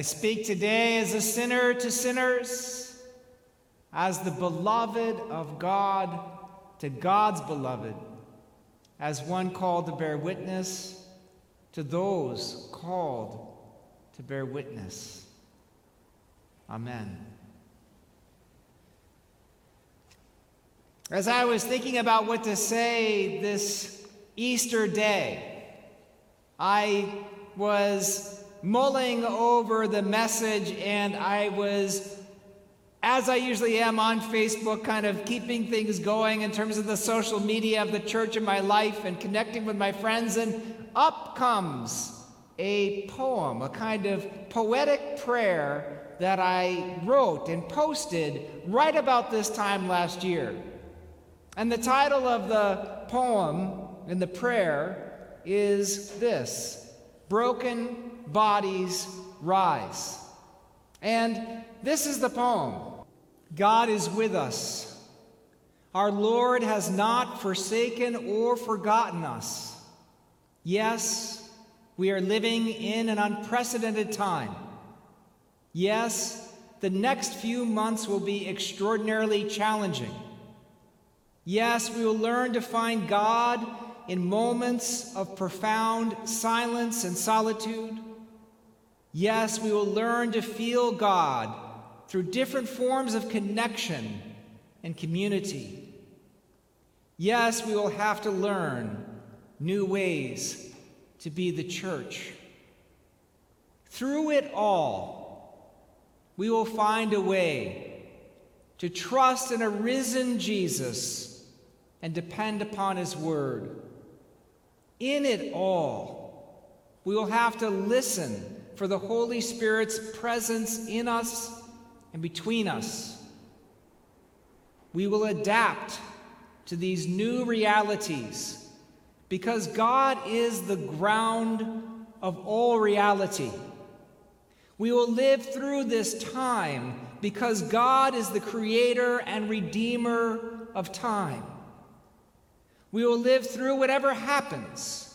I speak today as a sinner to sinners, as the beloved of God to God's beloved, as one called to bear witness to those called to bear witness. Amen. As I was thinking about what to say this Easter day, I was mulling over the message and I was, as I usually am on Facebook, kind of keeping things going in terms of the social media of the church in my life and connecting with my friends. And up comes a poem, a kind of poetic prayer that I wrote and posted right about this time last year. And the title of the poem and the prayer is this Broken Bodies Rise. And this is the poem God is with us. Our Lord has not forsaken or forgotten us. Yes, we are living in an unprecedented time. Yes, the next few months will be extraordinarily challenging. Yes, we will learn to find God in moments of profound silence and solitude. Yes, we will learn to feel God through different forms of connection and community. Yes, we will have to learn new ways to be the church. Through it all, we will find a way to trust in a risen Jesus and depend upon his word. In it all, we will have to listen for the Holy Spirit's presence in us and between us. We will adapt to these new realities because God is the ground of all reality. We will live through this time because God is the creator and redeemer of time. We will live through whatever happens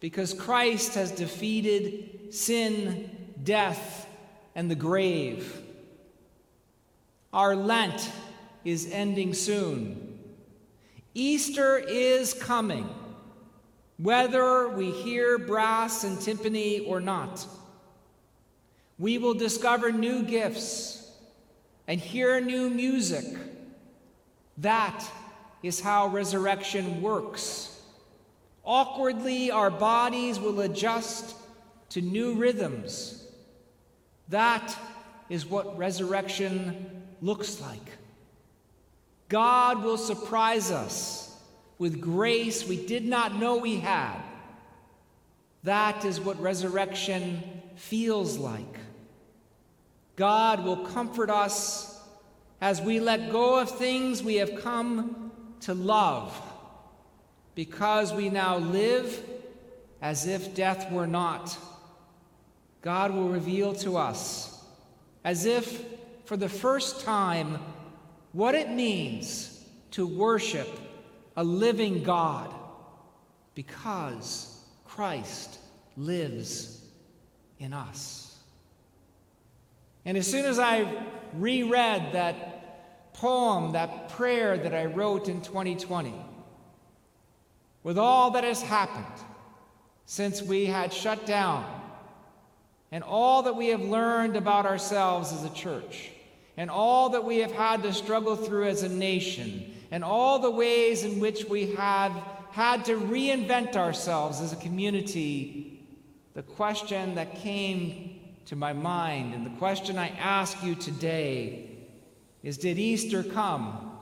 because Christ has defeated sin, death, and the grave. Our Lent is ending soon. Easter is coming, whether we hear brass and timpani or not. We will discover new gifts and hear new music. That is how resurrection works. Awkwardly, our bodies will adjust to new rhythms. That is what resurrection looks like. God will surprise us with grace we did not know we had. That is what resurrection feels like. God will comfort us as we let go of things we have come to love, because we now live as if death were not. God will reveal to us, as if for the first time, what it means to worship a living God, because Christ lives in us. And as soon as I reread that poem, that prayer that I wrote in 2020, with all that has happened since we had shut down, and all that we have learned about ourselves as a church, and all that we have had to struggle through as a nation, and all the ways in which we have had to reinvent ourselves as a community, the question that came to my mind. And the question I ask you today is Did Easter come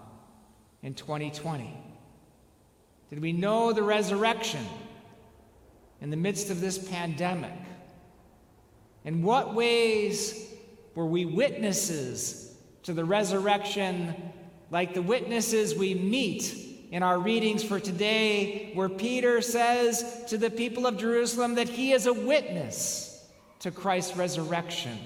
in 2020? Did we know the resurrection in the midst of this pandemic? In what ways were we witnesses to the resurrection, like the witnesses we meet in our readings for today, where Peter says to the people of Jerusalem that he is a witness to Christ's resurrection?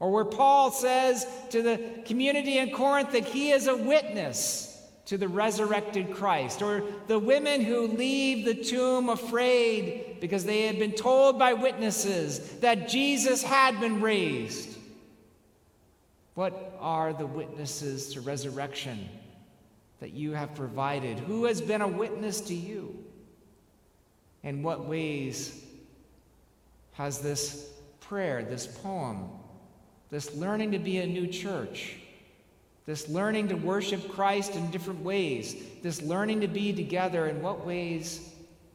Or where Paul says to the community in Corinth that he is a witness to the resurrected Christ, or the women who leave the tomb afraid because they had been told by witnesses that Jesus had been raised. What are the witnesses to resurrection that you have provided? Who has been a witness to you? In what ways has this prayer, this poem, this learning to be a new church, this learning to worship Christ in different ways, this learning to be together, in what ways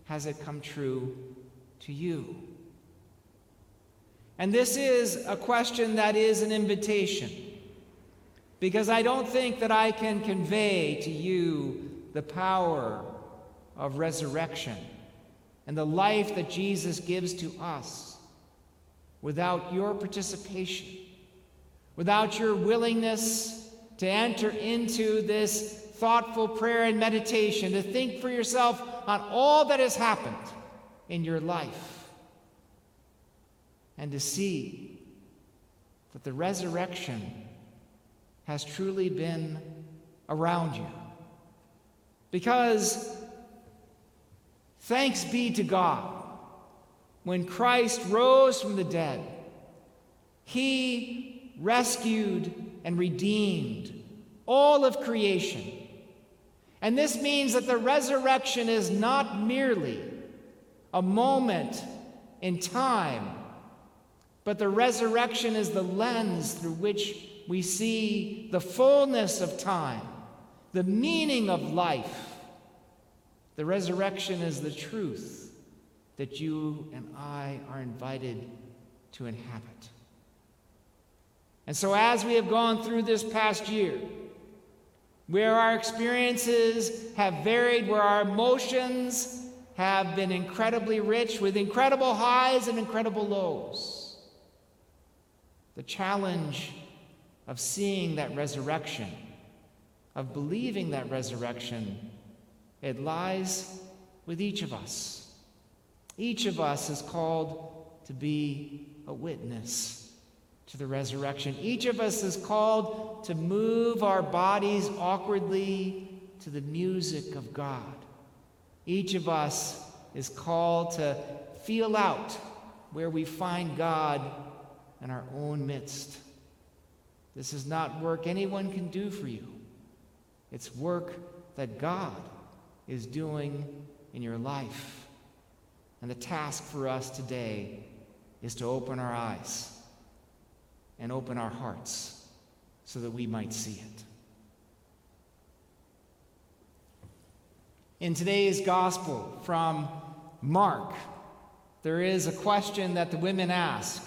has it come true to you? And this is a question that is an invitation, because I don't think that I can convey to you the power of resurrection and the life that Jesus gives to us without your participation, without your willingness to enter into this thoughtful prayer and meditation, to think for yourself on all that has happened in your life, and to see that the resurrection has truly been around you. Because thanks be to God, when Christ rose from the dead, he rescued and redeemed all of creation. And this means that the resurrection is not merely a moment in time, but the resurrection is the lens through which we see the fullness of time, the meaning of life. The resurrection is the truth that you and I are invited to inhabit. And so, as we have gone through this past year, where our experiences have varied, where our emotions have been incredibly rich with incredible highs and incredible lows, the challenge of seeing that resurrection, of believing that resurrection, it lies with each of us. Each of us is called to be a witness to the resurrection. Each of us is called to move our bodies awkwardly to the music of God. Each of us is called to feel out where we find God in our own midst. This is not work anyone can do for you, it's work that God is doing in your life. And the task for us today is to open our eyes and open our hearts so that we might see it. In today's gospel from Mark, there is a question that the women ask,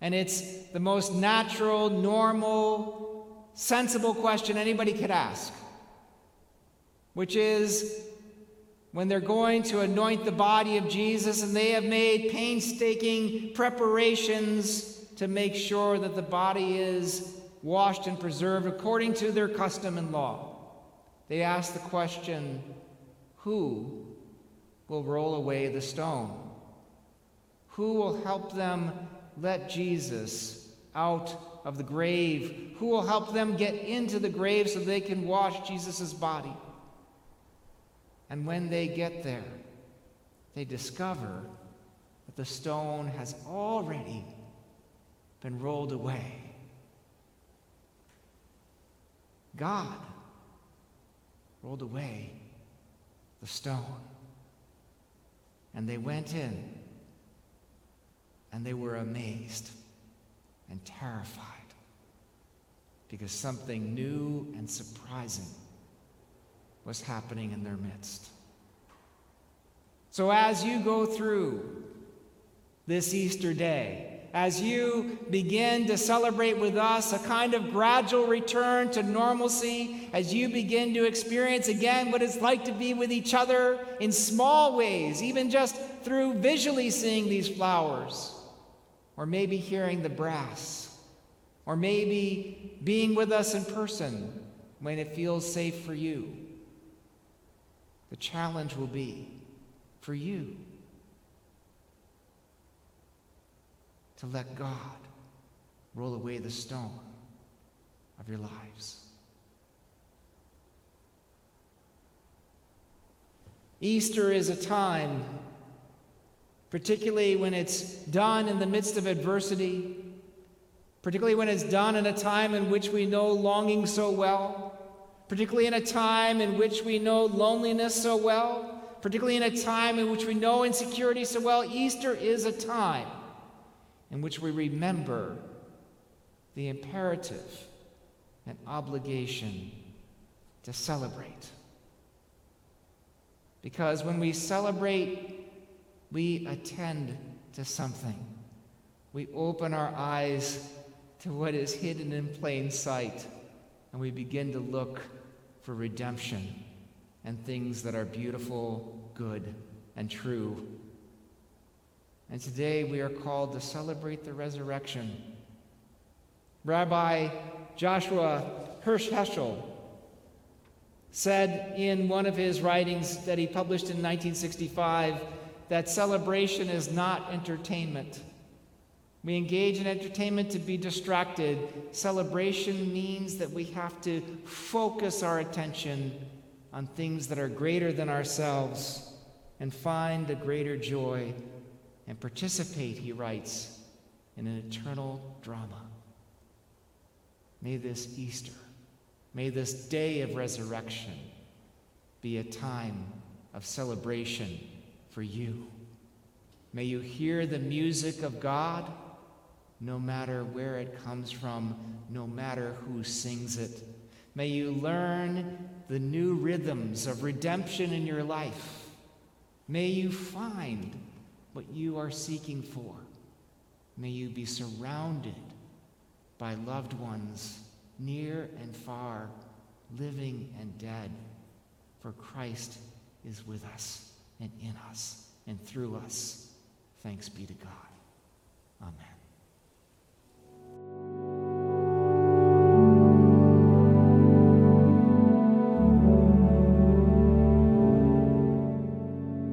and it's the most natural, normal, sensible question anybody could ask, which is when they're going to anoint the body of Jesus and they have made painstaking preparations to make sure that the body is washed and preserved according to their custom and law. They ask the question who will roll away the stone? Who will help them let Jesus out of the grave? Who will help them get into the grave so they can wash Jesus' body? And when they get there, they discover that the stone has already been rolled away. God rolled away the stone. And they went in and they were amazed and terrified because something new and surprising was happening in their midst. So, as you go through this Easter day, as you begin to celebrate with us a kind of gradual return to normalcy, as you begin to experience again what it's like to be with each other in small ways, even just through visually seeing these flowers. or maybe hearing the brass, or maybe being with us in person when it feels safe for you. The challenge will be for you to let God roll away the stone of your lives. Easter is a time, particularly when it's done in the midst of adversity, particularly when it's done in a time in which we know longing so well, particularly in a time in which we know loneliness so well, particularly in a time in which we know insecurity so well. Easter is a time in which we remember the imperative and obligation to celebrate. Because when we celebrate, we attend to something. We open our eyes to what is hidden in plain sight, and we begin to look for redemption and things that are beautiful, good, and true. And today we are called to celebrate the resurrection. Rabbi Joshua Hirsch Heschel said in one of his writings that he published in 1965 that celebration is not entertainment. We engage in entertainment to be distracted. Celebration means that we have to focus our attention on things that are greater than ourselves and find a greater joy and participate, he writes, in an eternal drama. May this Easter May this day of resurrection be a time of celebration for you. May you hear the music of God no matter where it comes from, no matter who sings it. May you learn the new rhythms of redemption in your life. May you find what you are seeking for. May you be surrounded by loved ones near and far, living and dead. For Christ is with us and in us and through us. Thanks be to God. Amen.